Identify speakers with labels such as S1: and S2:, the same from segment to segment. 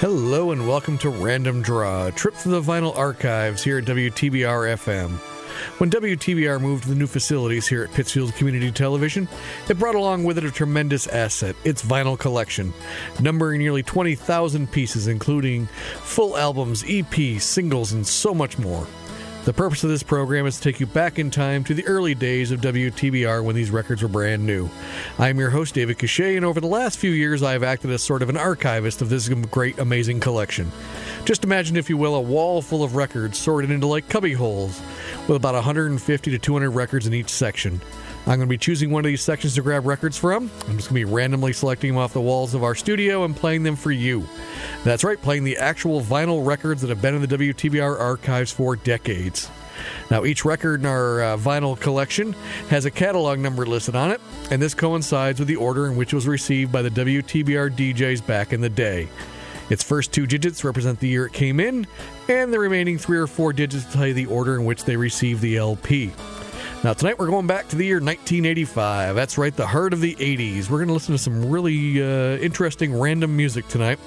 S1: Hello and welcome to Random Draw, a trip through the vinyl archives here at WTBR FM. When WTBR moved to the new facilities here at Pittsfield Community Television, it brought along with it a tremendous asset, its vinyl collection, numbering nearly 20,000 pieces, including full albums, EPs, singles, and so much more. The purpose of this program is to take you back in time to the early days of WTBR when these records were brand new. I'm your host, David Cachet, and over the last few years, I have acted as sort of an archivist of this great, amazing collection. Just imagine, if you will, a wall full of records sorted into like cubby holes, with about 150 to 200 records in each section. I'm going to be choosing one of these sections to grab records from. I'm just going to be randomly selecting them off the walls of our studio and playing them for you. That's right, playing the actual vinyl records that have been in the WTBR archives for decades. Now, each record in our uh, vinyl collection has a catalog number listed on it, and this coincides with the order in which it was received by the WTBR DJs back in the day. Its first two digits represent the year it came in, and the remaining three or four digits tell you the order in which they received the LP. Now, tonight we're going back to the year 1985. That's right, the heart of the 80s. We're going to listen to some really uh, interesting random music tonight.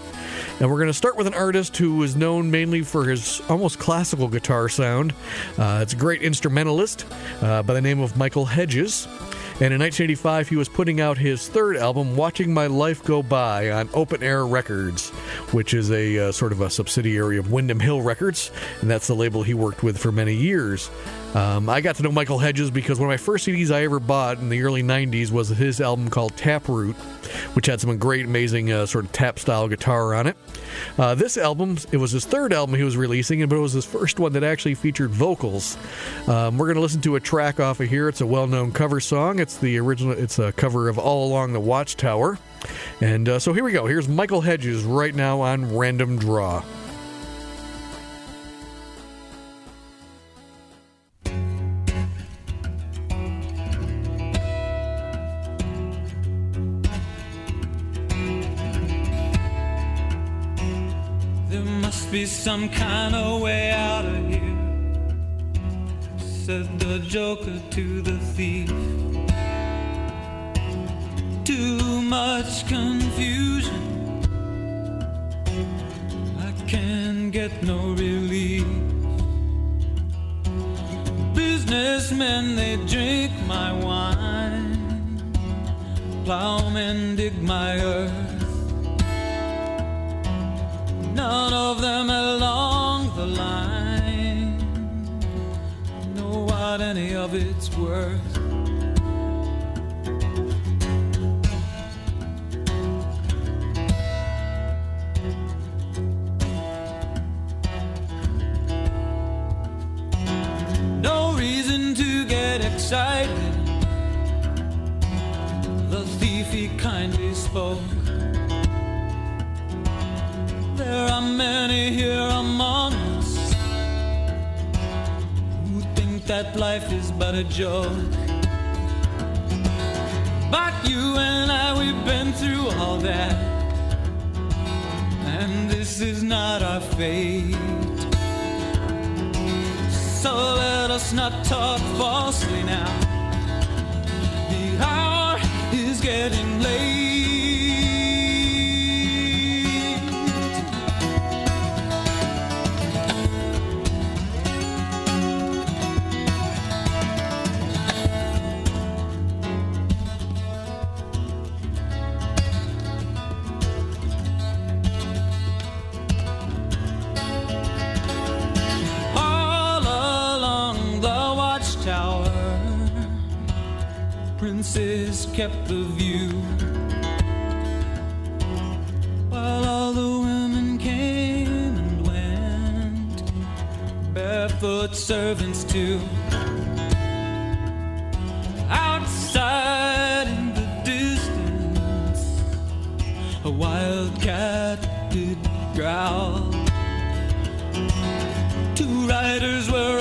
S1: And we're going to start with an artist who is known mainly for his almost classical guitar sound. Uh, it's a great instrumentalist uh, by the name of Michael Hedges. And in 1985, he was putting out his third album, Watching My Life Go By, on Open Air Records, which is a uh, sort of a subsidiary of Windham Hill Records, and that's the label he worked with for many years. Um, I got to know Michael Hedges because one of my first CDs I ever bought in the early 90s was his album called Taproot, which had some great, amazing uh, sort of tap style guitar on it. Uh, this album, it was his third album he was releasing, but it was his first one that actually featured vocals. Um, we're going to listen to a track off of here. It's a well known cover song. It's the original, it's a cover of All Along the Watchtower. And uh, so here we go. Here's Michael Hedges right now on Random Draw.
S2: Be some kind of way out of here, said the joker to the thief. Too much confusion, I can get no relief. Businessmen, they drink my wine, plowmen dig my earth none of them along the line know what any of it's worth. No reason to get excited. The thief he kindly spoke there are many here among us who think that life is but a joke. But you and I, we've been through all that, and this is not our fate. So let us not talk falsely now. The hour is getting late. Princes kept the view. While all the women came and went, barefoot servants too. Outside in the distance, a wild cat did growl. Two riders were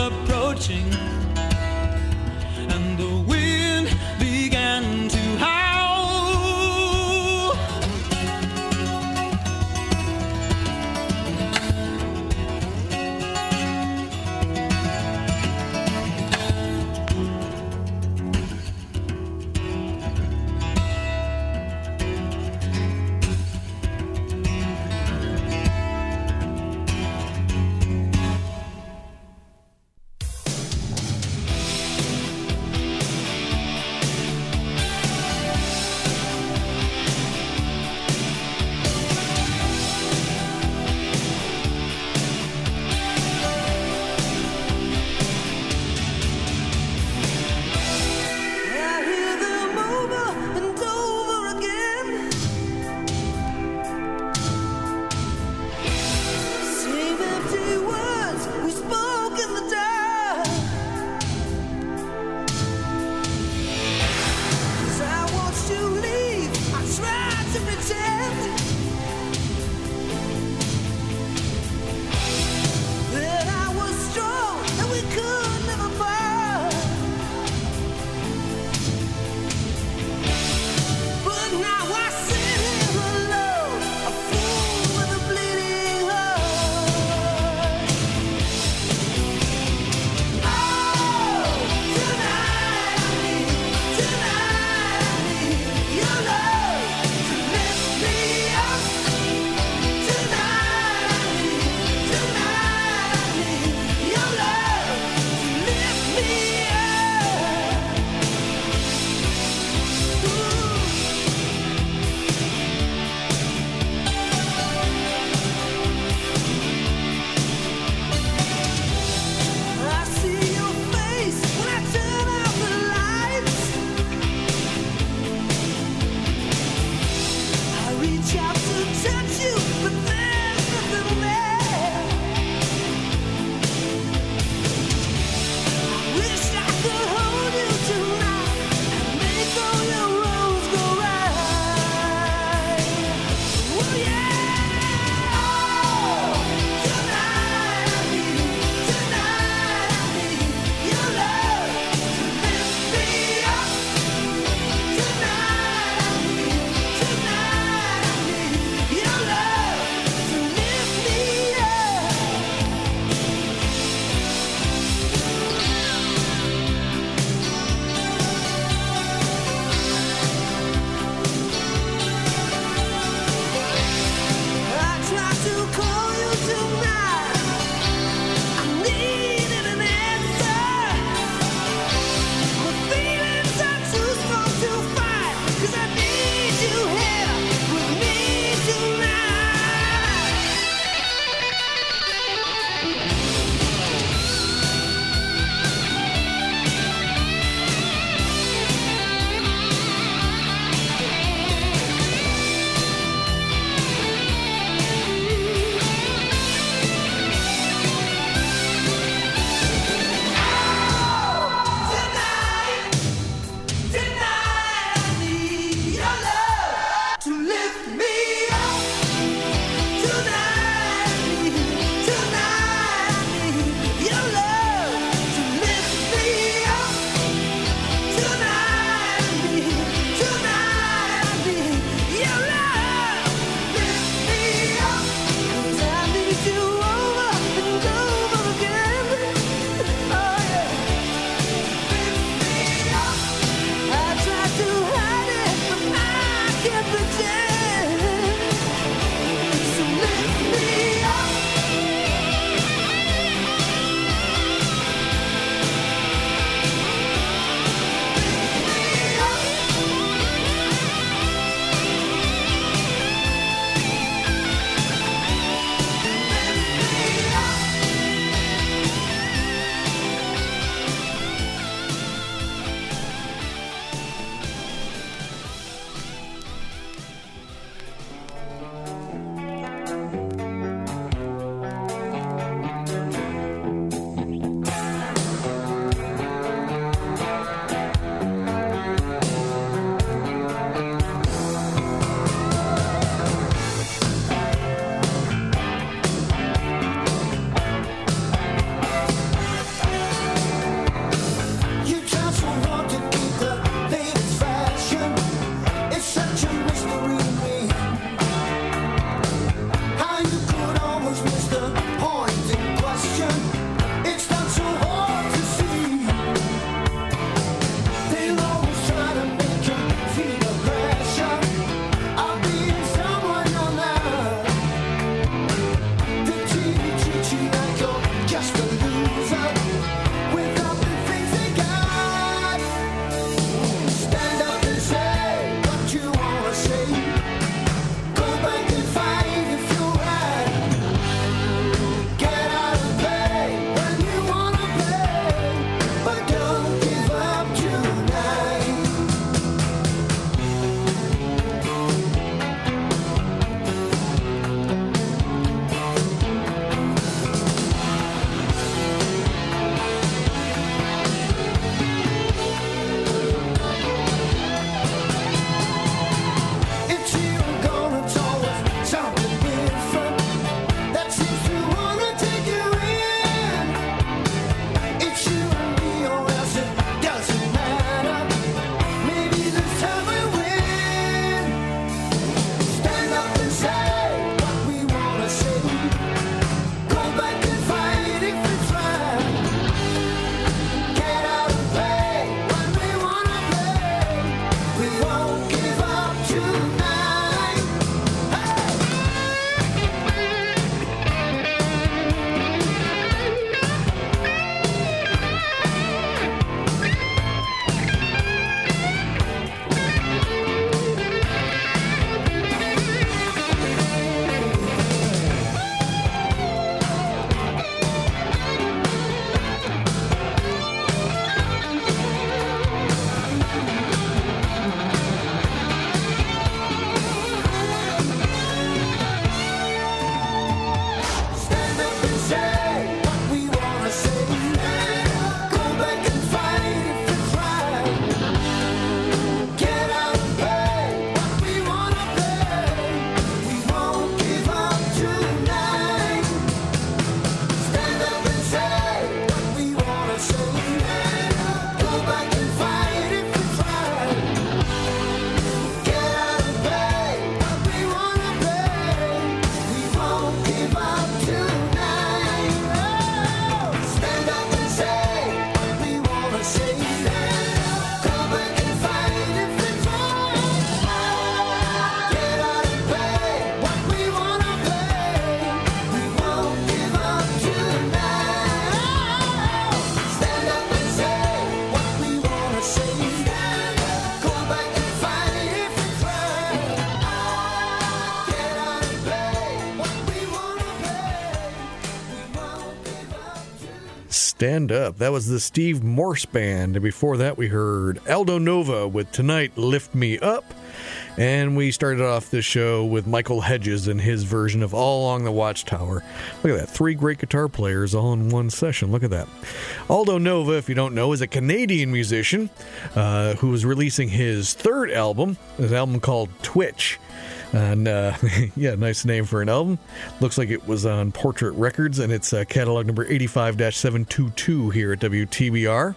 S1: Stand Up. That was the Steve Morse Band. And before that, we heard Aldo Nova with Tonight Lift Me Up. And we started off this show with Michael Hedges and his version of All Along the Watchtower. Look at that. Three great guitar players all in one session. Look at that. Aldo Nova, if you don't know, is a Canadian musician uh, who is releasing his third album, an album called Twitch. And uh, yeah, nice name for an album. Looks like it was on Portrait Records, and it's uh, catalog number 85 722 here at WTBR.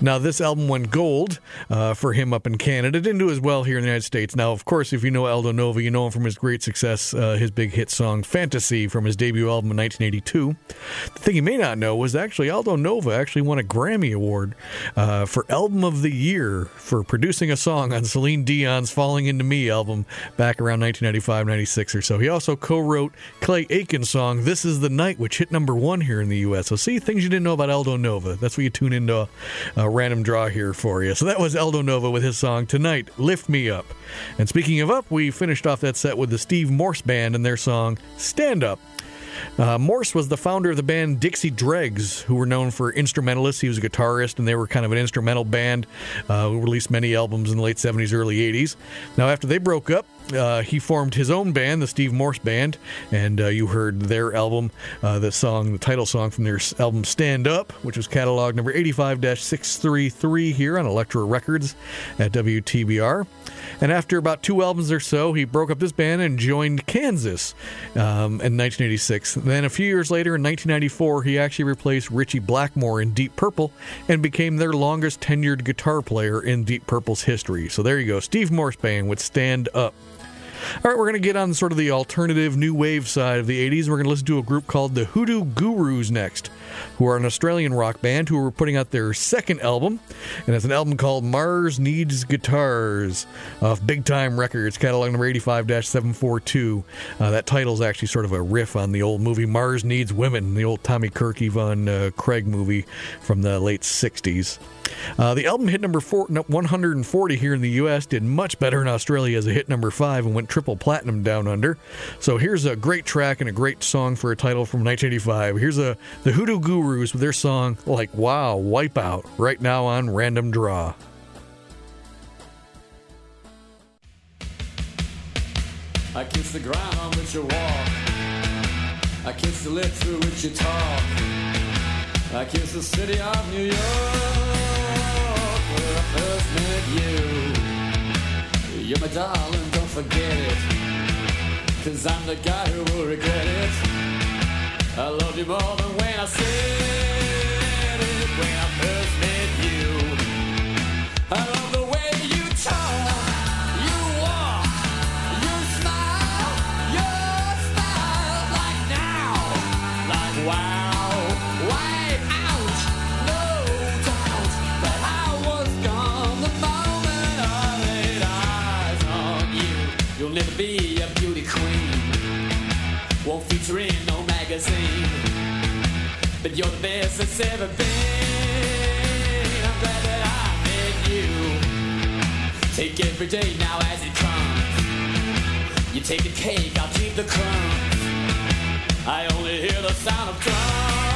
S1: Now, this album went gold uh, for him up in Canada. Didn't do as well here in the United States. Now, of course, if you know Aldo Nova, you know him from his great success, uh, his big hit song Fantasy from his debut album in 1982. The thing you may not know was actually Aldo Nova actually won a Grammy Award uh, for Album of the Year for producing a song on Celine Dion's Falling Into Me album back around 1995 96 or so. He also co wrote Clay Aiken's song This Is the Night, which hit number one here in the U.S. So, see, things you didn't know about Aldo Nova. That's what you tune into a random draw here for you. So that was Aldo Nova with his song Tonight, Lift Me Up. And speaking of up, we finished off that set with the Steve Morse Band and their song Stand Up. Uh, Morse was the founder of the band Dixie Dregs, who were known for instrumentalists. He was a guitarist, and they were kind of an instrumental band uh, who released many albums in the late 70s, early 80s. Now, after they broke up, uh, he formed his own band, the Steve Morse Band, and uh, you heard their album, uh, the song, the title song from their album Stand Up, which was catalog number 85 633 here on Elektra Records at WTBR. And after about two albums or so, he broke up this band and joined Kansas um, in 1986. Then a few years later, in 1994, he actually replaced Ritchie Blackmore in Deep Purple and became their longest tenured guitar player in Deep Purple's history. So there you go, Steve Morse Band with Stand Up. All right, we're going to get on sort of the alternative new wave side of the 80s. We're going to listen to a group called the Hoodoo Gurus next, who are an Australian rock band who are putting out their second album. And it's an album called Mars Needs Guitars off Big Time Records, catalog number 85 742. Uh, that title is actually sort of a riff on the old movie Mars Needs Women, the old Tommy Kirk, Yvonne uh, Craig movie from the late 60s. Uh, the album hit number four, 140 here in the U.S., did much better in Australia as a hit number five, and went triple platinum down under. So here's a great track and a great song for a title from 1985. Here's a, the Hoodoo Gurus with their song, like Wow, Wipeout, right now on Random Draw.
S3: I kiss the ground on which you walk. I kiss the lips through which you talk. I kiss the city of New York I first met you. You're my darling, don't forget it. Cause I'm the guy who will regret it. I love you more than when I said it when I first met you. You're the best that's ever been. I'm glad that I met you. Take every day now as it comes. You take the cake, I'll keep the crumbs. I only hear the sound of drums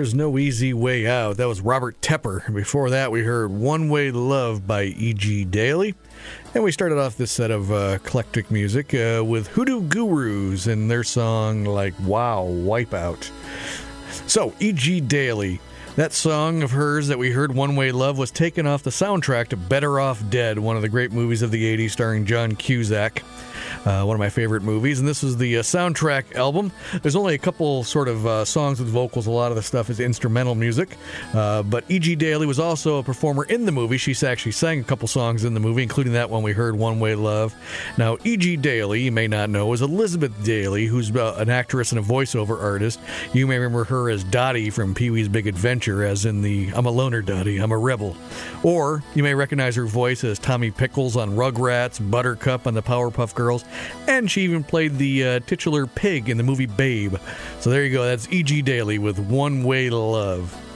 S1: There's No Easy Way Out. That was Robert Tepper. Before that, we heard One Way Love by E.G. Daily. And we started off this set of uh, eclectic music uh, with Hoodoo Gurus and their song, like, Wow, Wipeout. So, E.G. Daily. That song of hers that we heard, One Way Love, was taken off the soundtrack to Better Off Dead, one of the great movies of the 80s starring John Cusack uh, one of my favorite movies. And this is the uh, soundtrack album. There's only a couple sort of uh, songs with vocals. A lot of the stuff is instrumental music. Uh, but E.G. Daily was also a performer in the movie. She actually sang a couple songs in the movie, including that one we heard, One Way Love. Now, E.G. Daily, you may not know, is Elizabeth Daily, who's uh, an actress and a voiceover artist. You may remember her as Dottie from Pee Wee's Big Adventure, as in the I'm a loner Dottie, I'm a rebel. Or you may recognize her voice as Tommy Pickles on Rugrats, Buttercup on the Powerpuff Girls, and she even played the uh, titular pig in the movie Babe. So there you go. That's E.G. Daily with One Way to Love.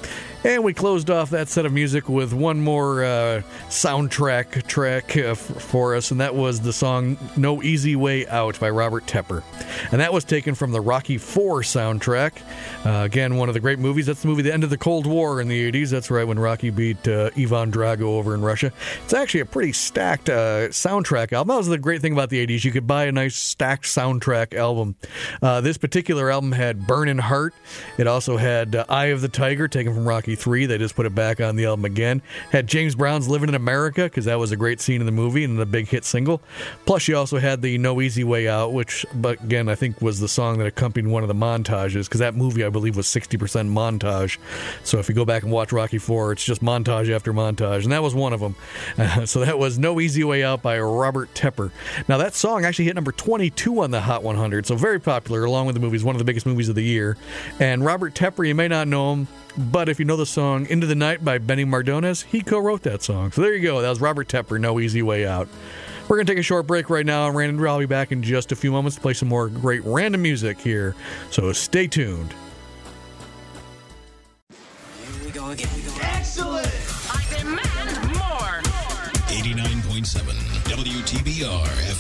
S1: And we closed off that set of music with one more uh, soundtrack track uh, f- for us, and that was the song No Easy Way Out by Robert Tepper. and that was taken from the Rocky Four soundtrack. Uh, again, one of the great movies. That's the movie The End of the Cold War in the 80s. That's right when Rocky beat uh, Ivan Drago over in Russia. It's actually a pretty stacked uh, soundtrack album. That was the great thing about the 80s. You could buy a nice stacked soundtrack album. Uh, this particular album had Burning Heart. It also had Eye of the Tiger, taken from Rocky 3. They just put it back on the album again. Had James Brown's Living in America, because that was a great scene in the movie and the big hit single. Plus, you also had the No Easy Way Out, which, but again, I think was the song that accompanied one of the montages, because that movie, I believe, was 60% montage. So if you go back and watch Rocky 4, it's just montage after montage, and that was one of them. Uh, so that was No Easy Way Out by Robert Tepper. Now, that song actually hit number 22 on the Hot 100, so very popular, along with the movies, one of the biggest movies of the year. And Robert Tepper, you may not know him, but if you know the song Into the Night by Benny Mardones, he co wrote that song. So there you go. That was Robert Tepper, No Easy Way Out. We're going to take a short break right now, and Random I'll be back in just a few moments to play some more great random music here. So stay tuned.
S4: Here we go again.
S5: Excellent!
S6: I demand more.
S7: 89.7 WTBR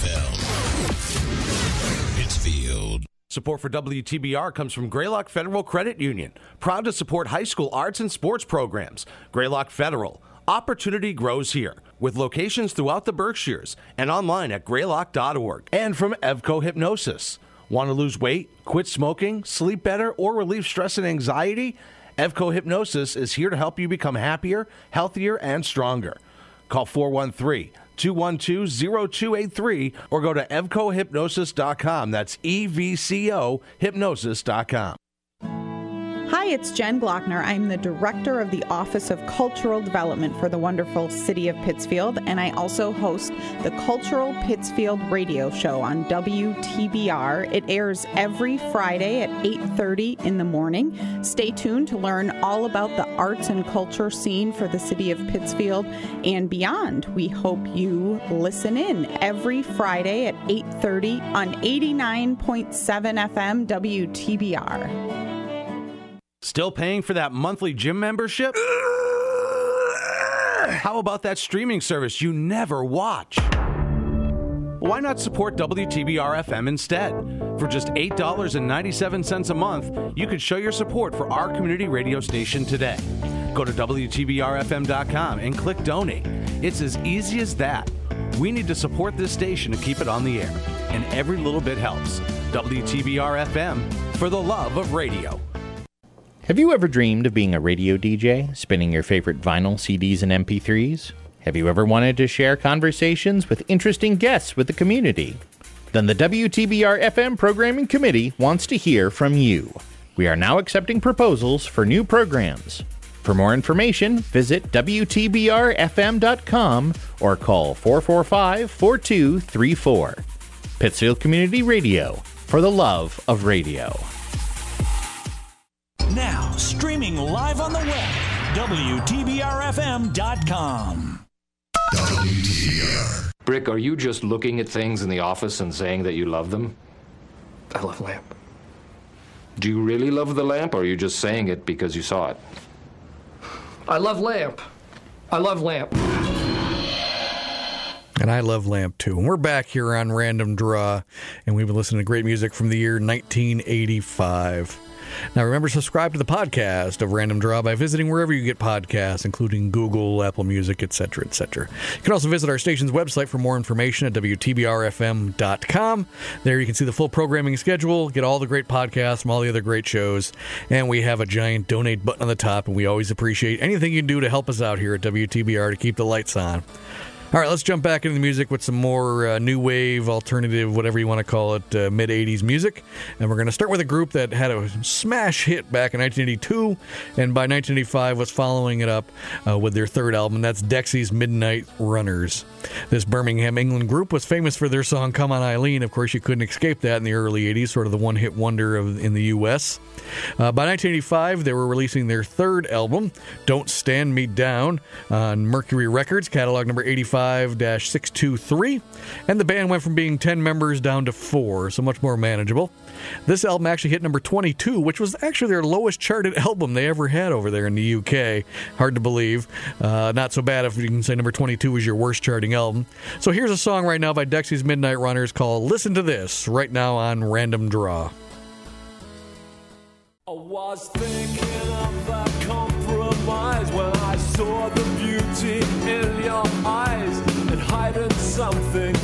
S8: Support for WTBR comes from Greylock Federal Credit Union, proud to support high school arts and sports programs. Greylock Federal, opportunity grows here, with locations throughout the Berkshires and online at greylock.org. And from Evco Hypnosis. Want to lose weight, quit smoking, sleep better, or relieve stress and anxiety? Evco Hypnosis is here to help you become happier, healthier, and stronger. Call 413 212 0283 or go to evcohypnosis.com. That's E V C O hypnosis.com.
S9: Hi, it's Jen Glockner. I'm the director of the Office of Cultural Development for the wonderful city of Pittsfield, and I also host the Cultural Pittsfield radio show on WTBR. It airs every Friday at 8:30 in the morning. Stay tuned to learn all about the arts and culture scene for the city of Pittsfield and beyond. We hope you listen in every Friday at 8:30 on 89.7 FM WTBR.
S8: Still paying for that monthly gym membership? How about that streaming service you never watch? Why not support WTBR FM instead? For just $8.97 a month, you could show your support for our community radio station today. Go to WTBRFM.com and click donate. It's as easy as that. We need to support this station to keep it on the air, and every little bit helps. WTBR FM for the love of radio.
S10: Have you ever dreamed of being a radio DJ, spinning your favorite vinyl, CDs, and MP3s? Have you ever wanted to share conversations with interesting guests with the community? Then the WTBR FM Programming Committee wants to hear from you. We are now accepting proposals for new programs. For more information, visit WTBRFM.com or call 445 4234. Pittsfield Community Radio, for the love of radio.
S11: Now, streaming live on the web, WTBRFM.com.
S12: Brick, are you just looking at things in the office and saying that you love them?
S13: I love lamp.
S12: Do you really love the lamp, or are you just saying it because you saw it?
S13: I love lamp. I love lamp.
S1: And I love Lamp too. And we're back here on Random Draw, and we've been listening to great music from the year 1985. Now, remember, to subscribe to the podcast of Random Draw by visiting wherever you get podcasts, including Google, Apple Music, etc., etc. You can also visit our station's website for more information at WTBRFM.com. There you can see the full programming schedule, get all the great podcasts from all the other great shows, and we have a giant donate button on the top, and we always appreciate anything you can do to help us out here at WTBR to keep the lights on. All right, let's jump back into the music with some more uh, new wave, alternative, whatever you want to call it, uh, mid 80s music. And we're going to start with a group that had a smash hit back in 1982, and by 1985 was following it up uh, with their third album. That's Dexy's Midnight Runners. This Birmingham, England group was famous for their song Come On Eileen. Of course, you couldn't escape that in the early 80s, sort of the one hit wonder of, in the U.S. Uh, by 1985, they were releasing their third album, Don't Stand Me Down, on Mercury Records, catalog number 85 5 623, and the band went from being 10 members down to 4, so much more manageable. This album actually hit number 22, which was actually their lowest charted album they ever had over there in the UK. Hard to believe. Uh, not so bad if you can say number 22 is your worst charting album. So here's a song right now by Dexy's Midnight Runners called Listen to This, right now on Random Draw.
S4: I was thinking of that wise. When I saw the beauty in your eyes and hiding something.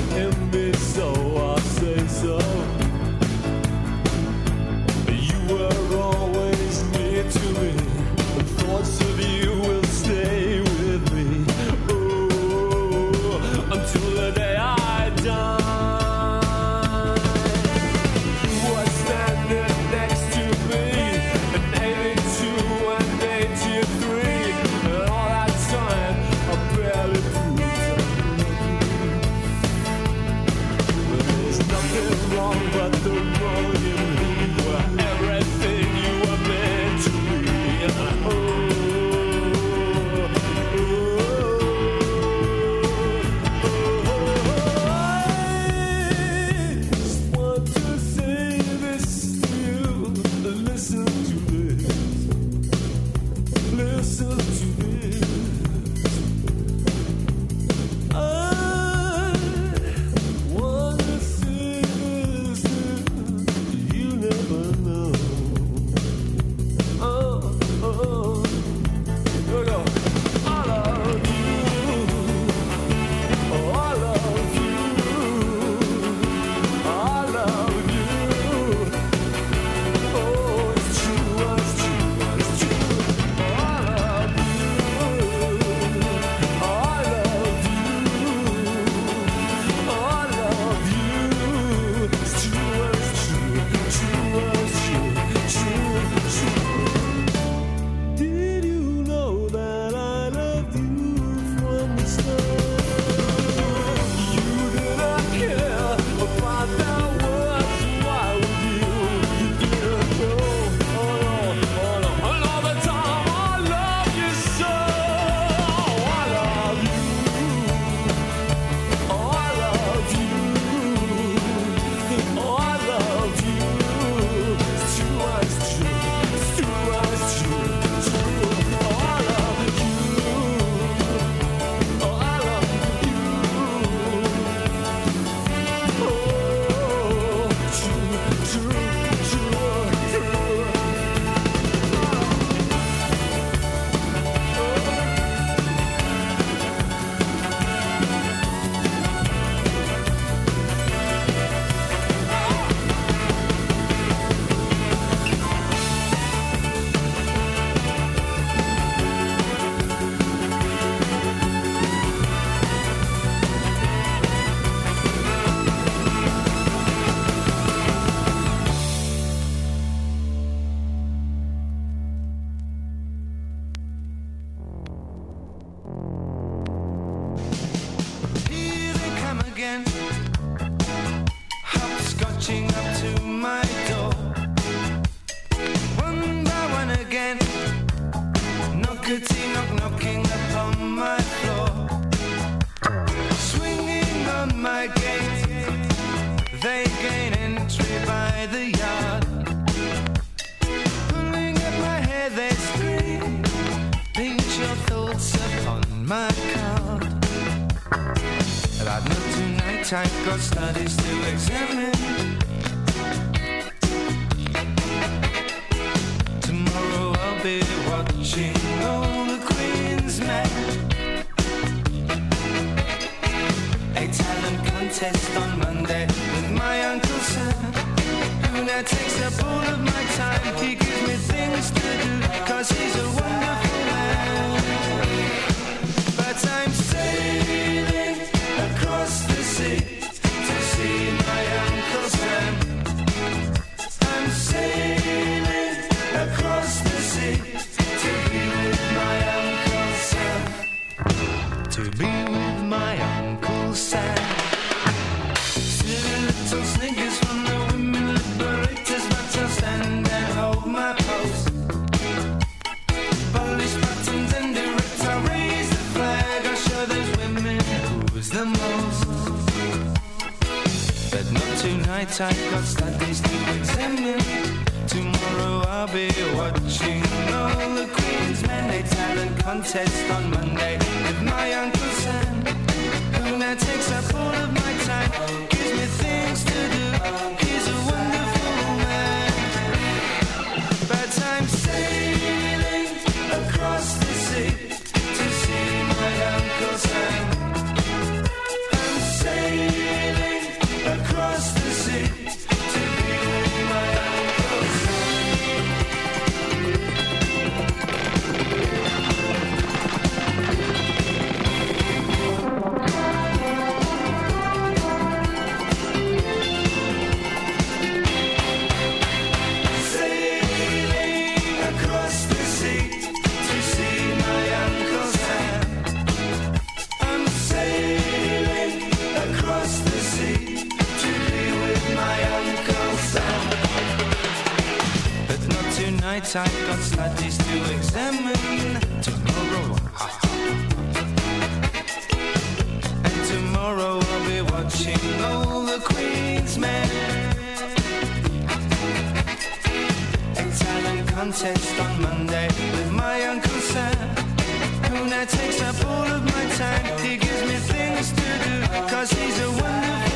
S5: contest on Monday with my uncle. I've got studies to examine tomorrow. and tomorrow I'll be watching all the Queen's men. And talent contest on Monday with my Uncle Sam. Who now takes up all of my time. He gives me things to do, cause he's a wonderful.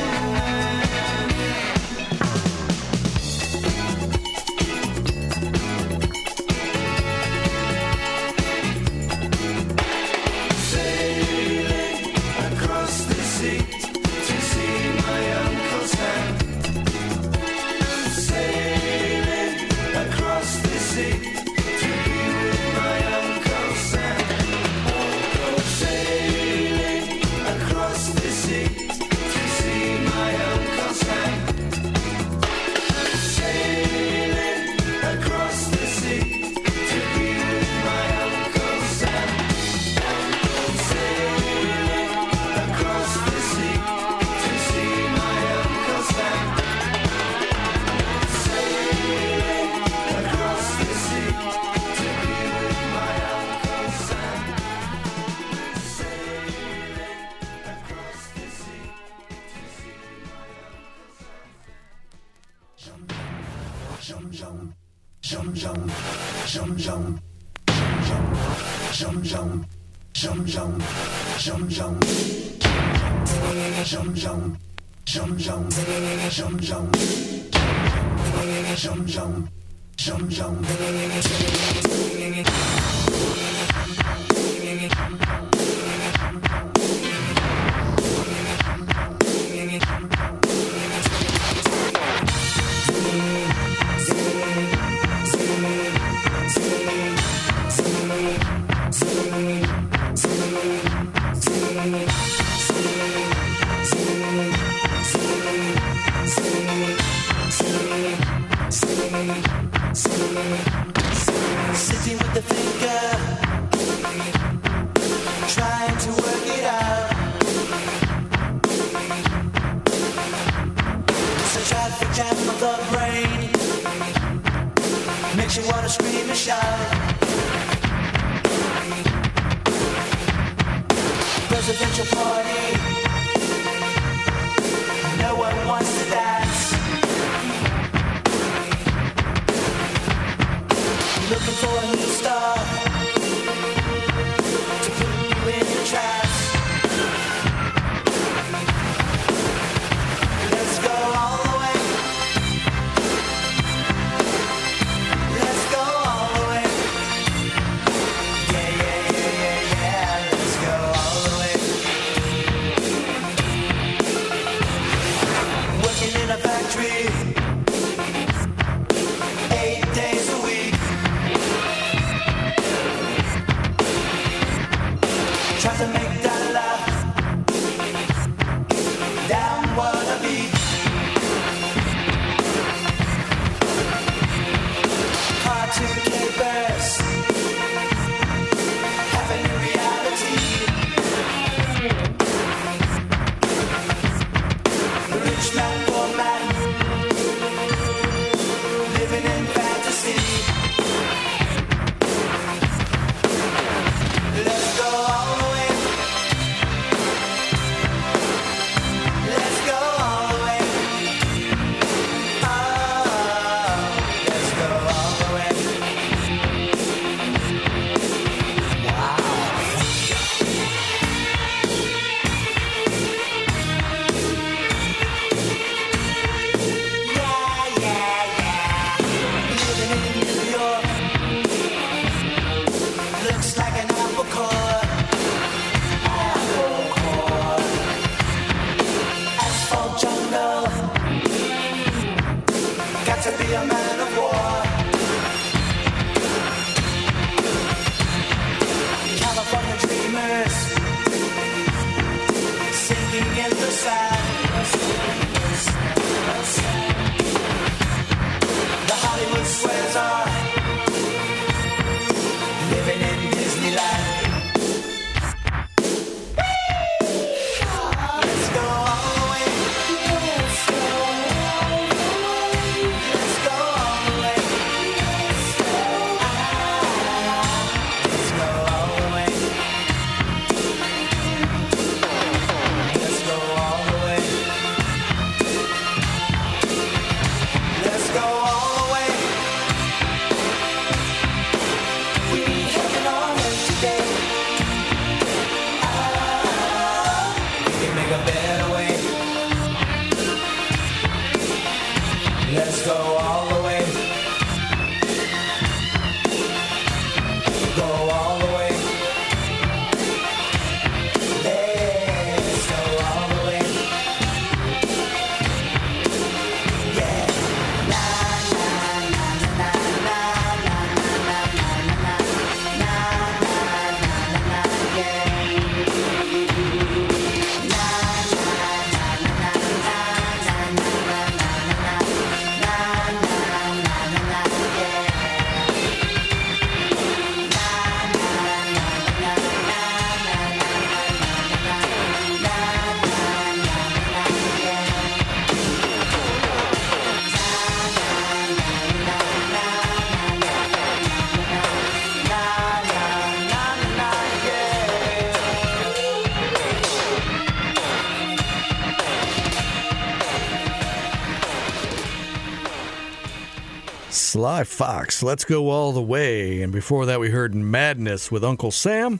S1: Sly Fox, Let's Go All the Way. And before that, we heard Madness with Uncle Sam.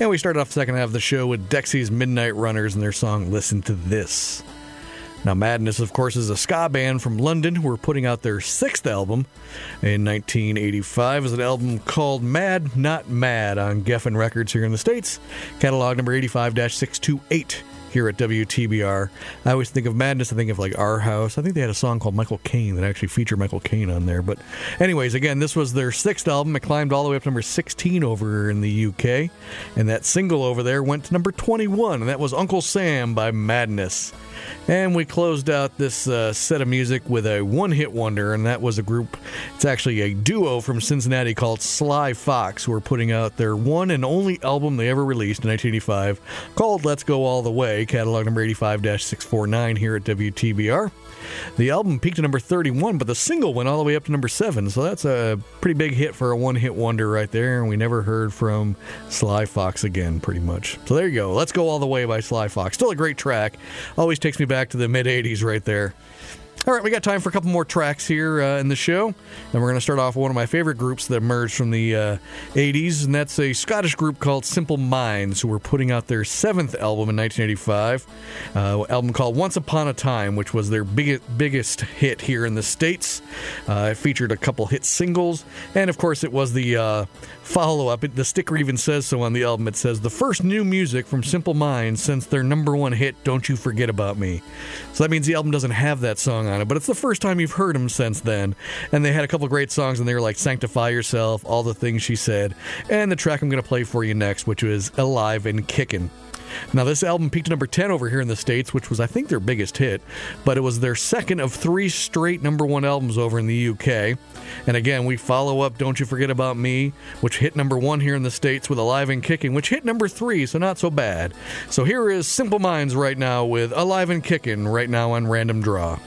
S1: And we started off the second half of the show with Dexy's Midnight Runners and their song Listen to This. Now, Madness, of course, is a ska band from London who are putting out their sixth album in 1985. It's an album called Mad Not Mad on Geffen Records here in the States. Catalog number 85 628 here at WTBR. I always think of Madness, I think of like Our House. I think they had a song called Michael Caine that actually featured Michael Caine on there. But, anyways, again, this was their sixth album. It climbed all the way up to number 16 over in the UK. And that single over there went to number 21, and that was Uncle Sam by Madness. And we closed out this uh, set of music with a one hit wonder, and that was a group, it's actually a duo from Cincinnati called Sly Fox, who are putting out their one and only album they ever released in 1985 called Let's Go All the Way, catalog number 85 649 here at WTBR. The album peaked at number 31, but the single went all the way up to number 7, so that's a pretty big hit for a one hit wonder right there, and we never heard from Sly Fox again, pretty much. So there you go. Let's Go All the Way by Sly Fox. Still a great track. Always takes me back to the mid 80s right there. All right, we got time for a couple more tracks here uh, in the show. And we're going to start off with one of my favorite groups that emerged from the uh, 80s, and that's a Scottish group called Simple Minds, who were putting out their seventh album in 1985, uh, album called Once Upon a Time, which was their biggest, biggest hit here in the States. Uh, it featured a couple hit singles, and of course, it was the uh, follow up. The sticker even says so on the album. It says, The first new music from Simple Minds since their number one hit, Don't You Forget About Me. So that means the album doesn't have that song on it, but it's the first time you've heard them since then. And they had a couple great songs and they were like Sanctify Yourself, All the Things She Said, and the track I'm going to play for you next, which was Alive and Kickin'. Now, this album peaked number 10 over here in the States, which was, I think, their biggest hit, but it was their second of three straight number one albums over in the UK. And again, we follow up Don't You Forget About Me, which hit number one here in the States with Alive and Kicking, which hit number three, so not so bad. So here is Simple Minds right now with Alive and Kicking right now on Random Draw.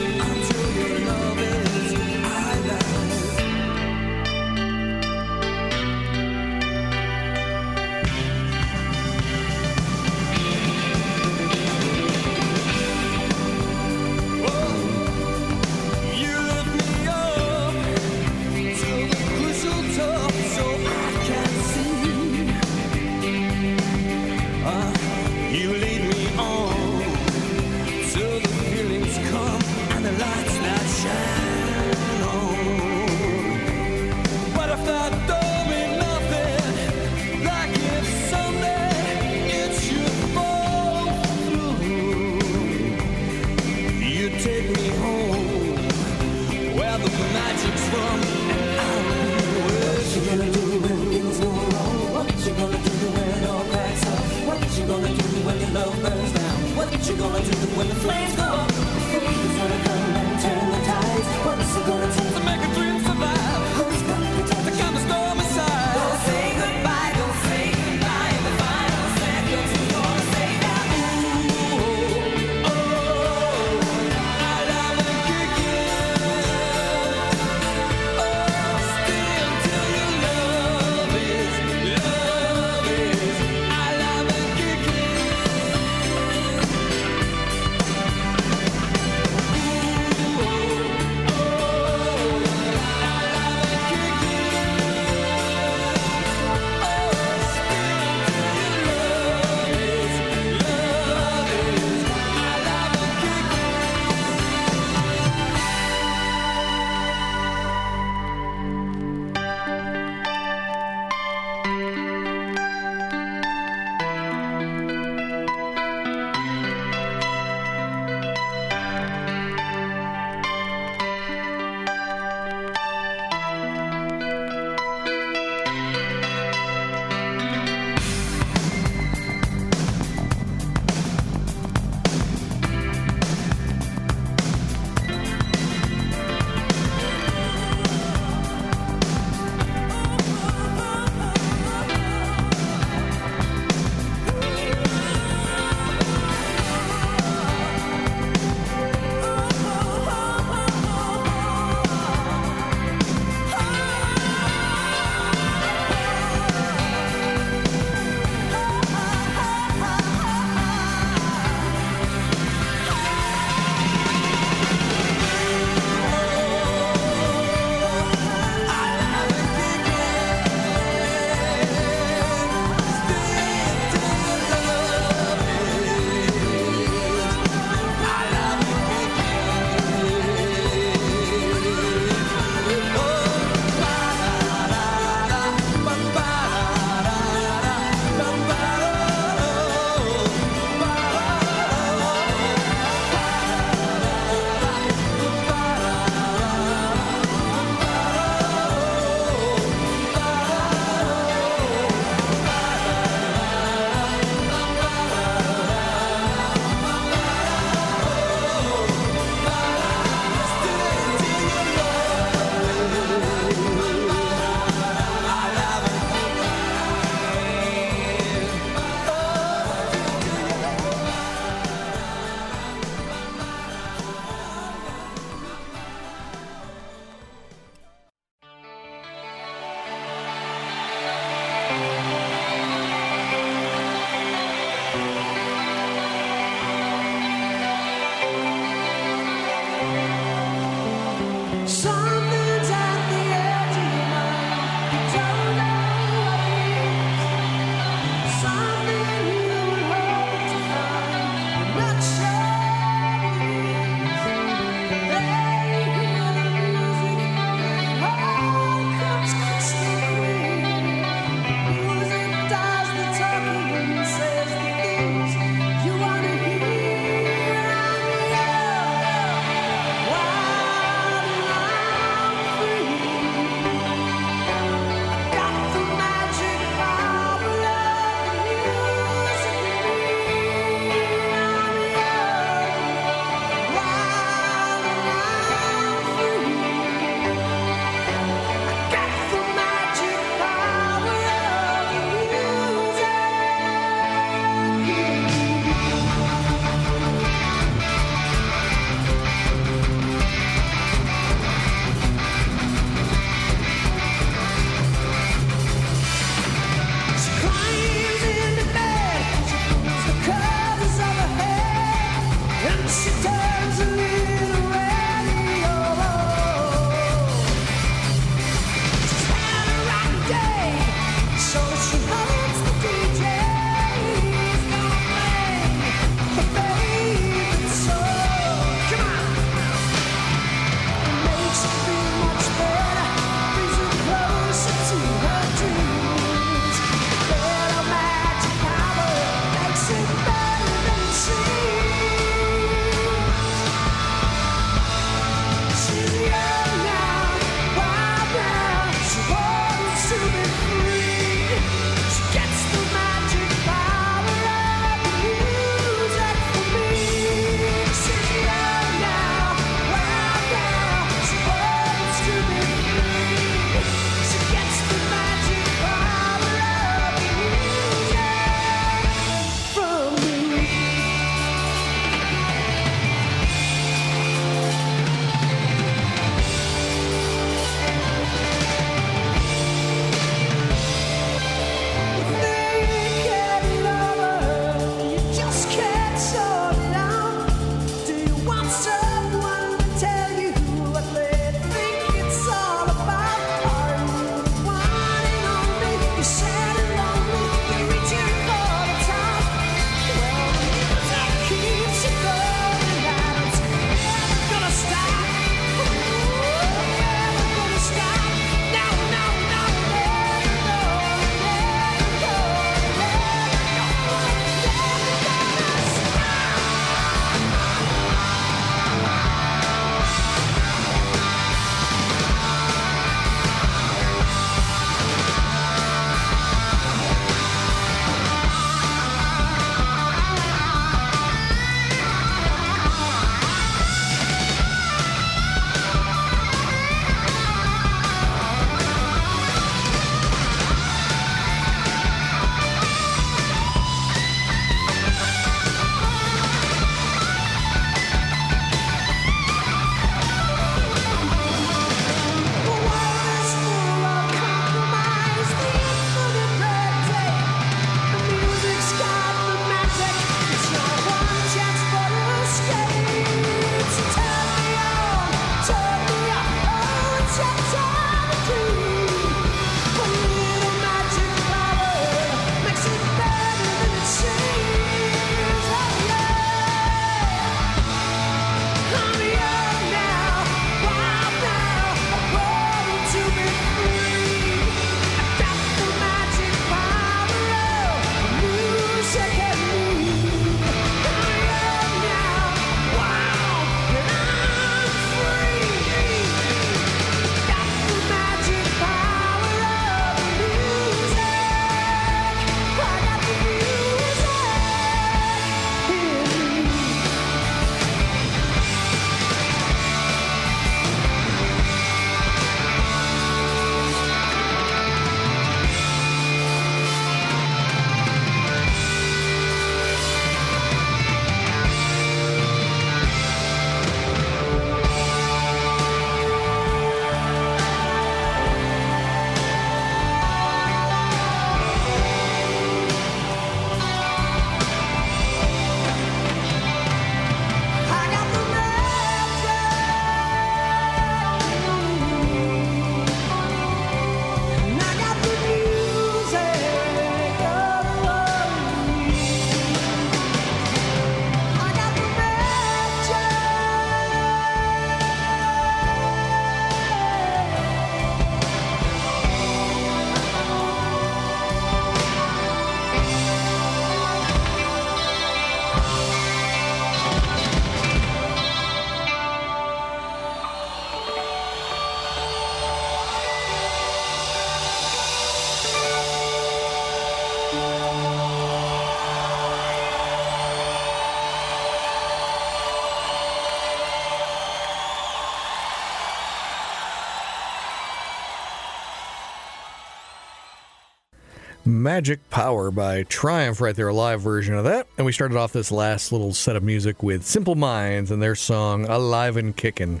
S1: Magic Power by Triumph, right there, a live version of that. And we started off this last little set of music with Simple Minds and their song Alive and Kickin'.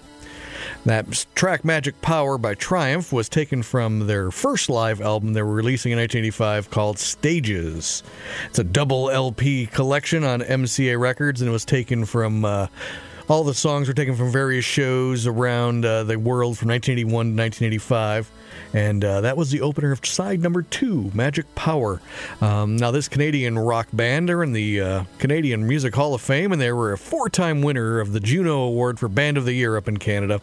S1: That track Magic Power by Triumph was taken from their first live album they were releasing in 1985 called Stages. It's a double LP collection on MCA Records and it was taken from. Uh, all the songs were taken from various shows around uh, the world from 1981 to 1985. And uh, that was the opener of side number two, Magic Power. Um, now, this Canadian rock band are in the uh, Canadian Music Hall of Fame, and they were a four time winner of the Juno Award for Band of the Year up in Canada.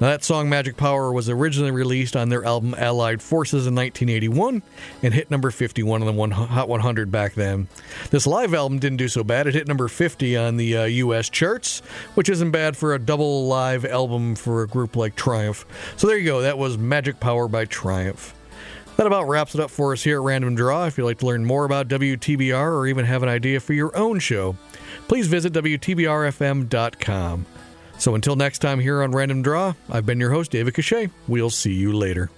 S1: Now, that song, Magic Power, was originally released on their album Allied Forces in 1981 and hit number 51 on the one, Hot 100 back then. This live album didn't do so bad. It hit number 50 on the uh, U.S. charts, which isn't bad for a double live album for a group like Triumph. So there you go. That was Magic Power by Triumph. That about wraps it up for us here at Random Draw. If you'd like to learn more about WTBR or even have an idea for your own show, please visit WTBRFM.com. So until next time here on Random Draw, I've been your host, David Cachet. We'll see you later.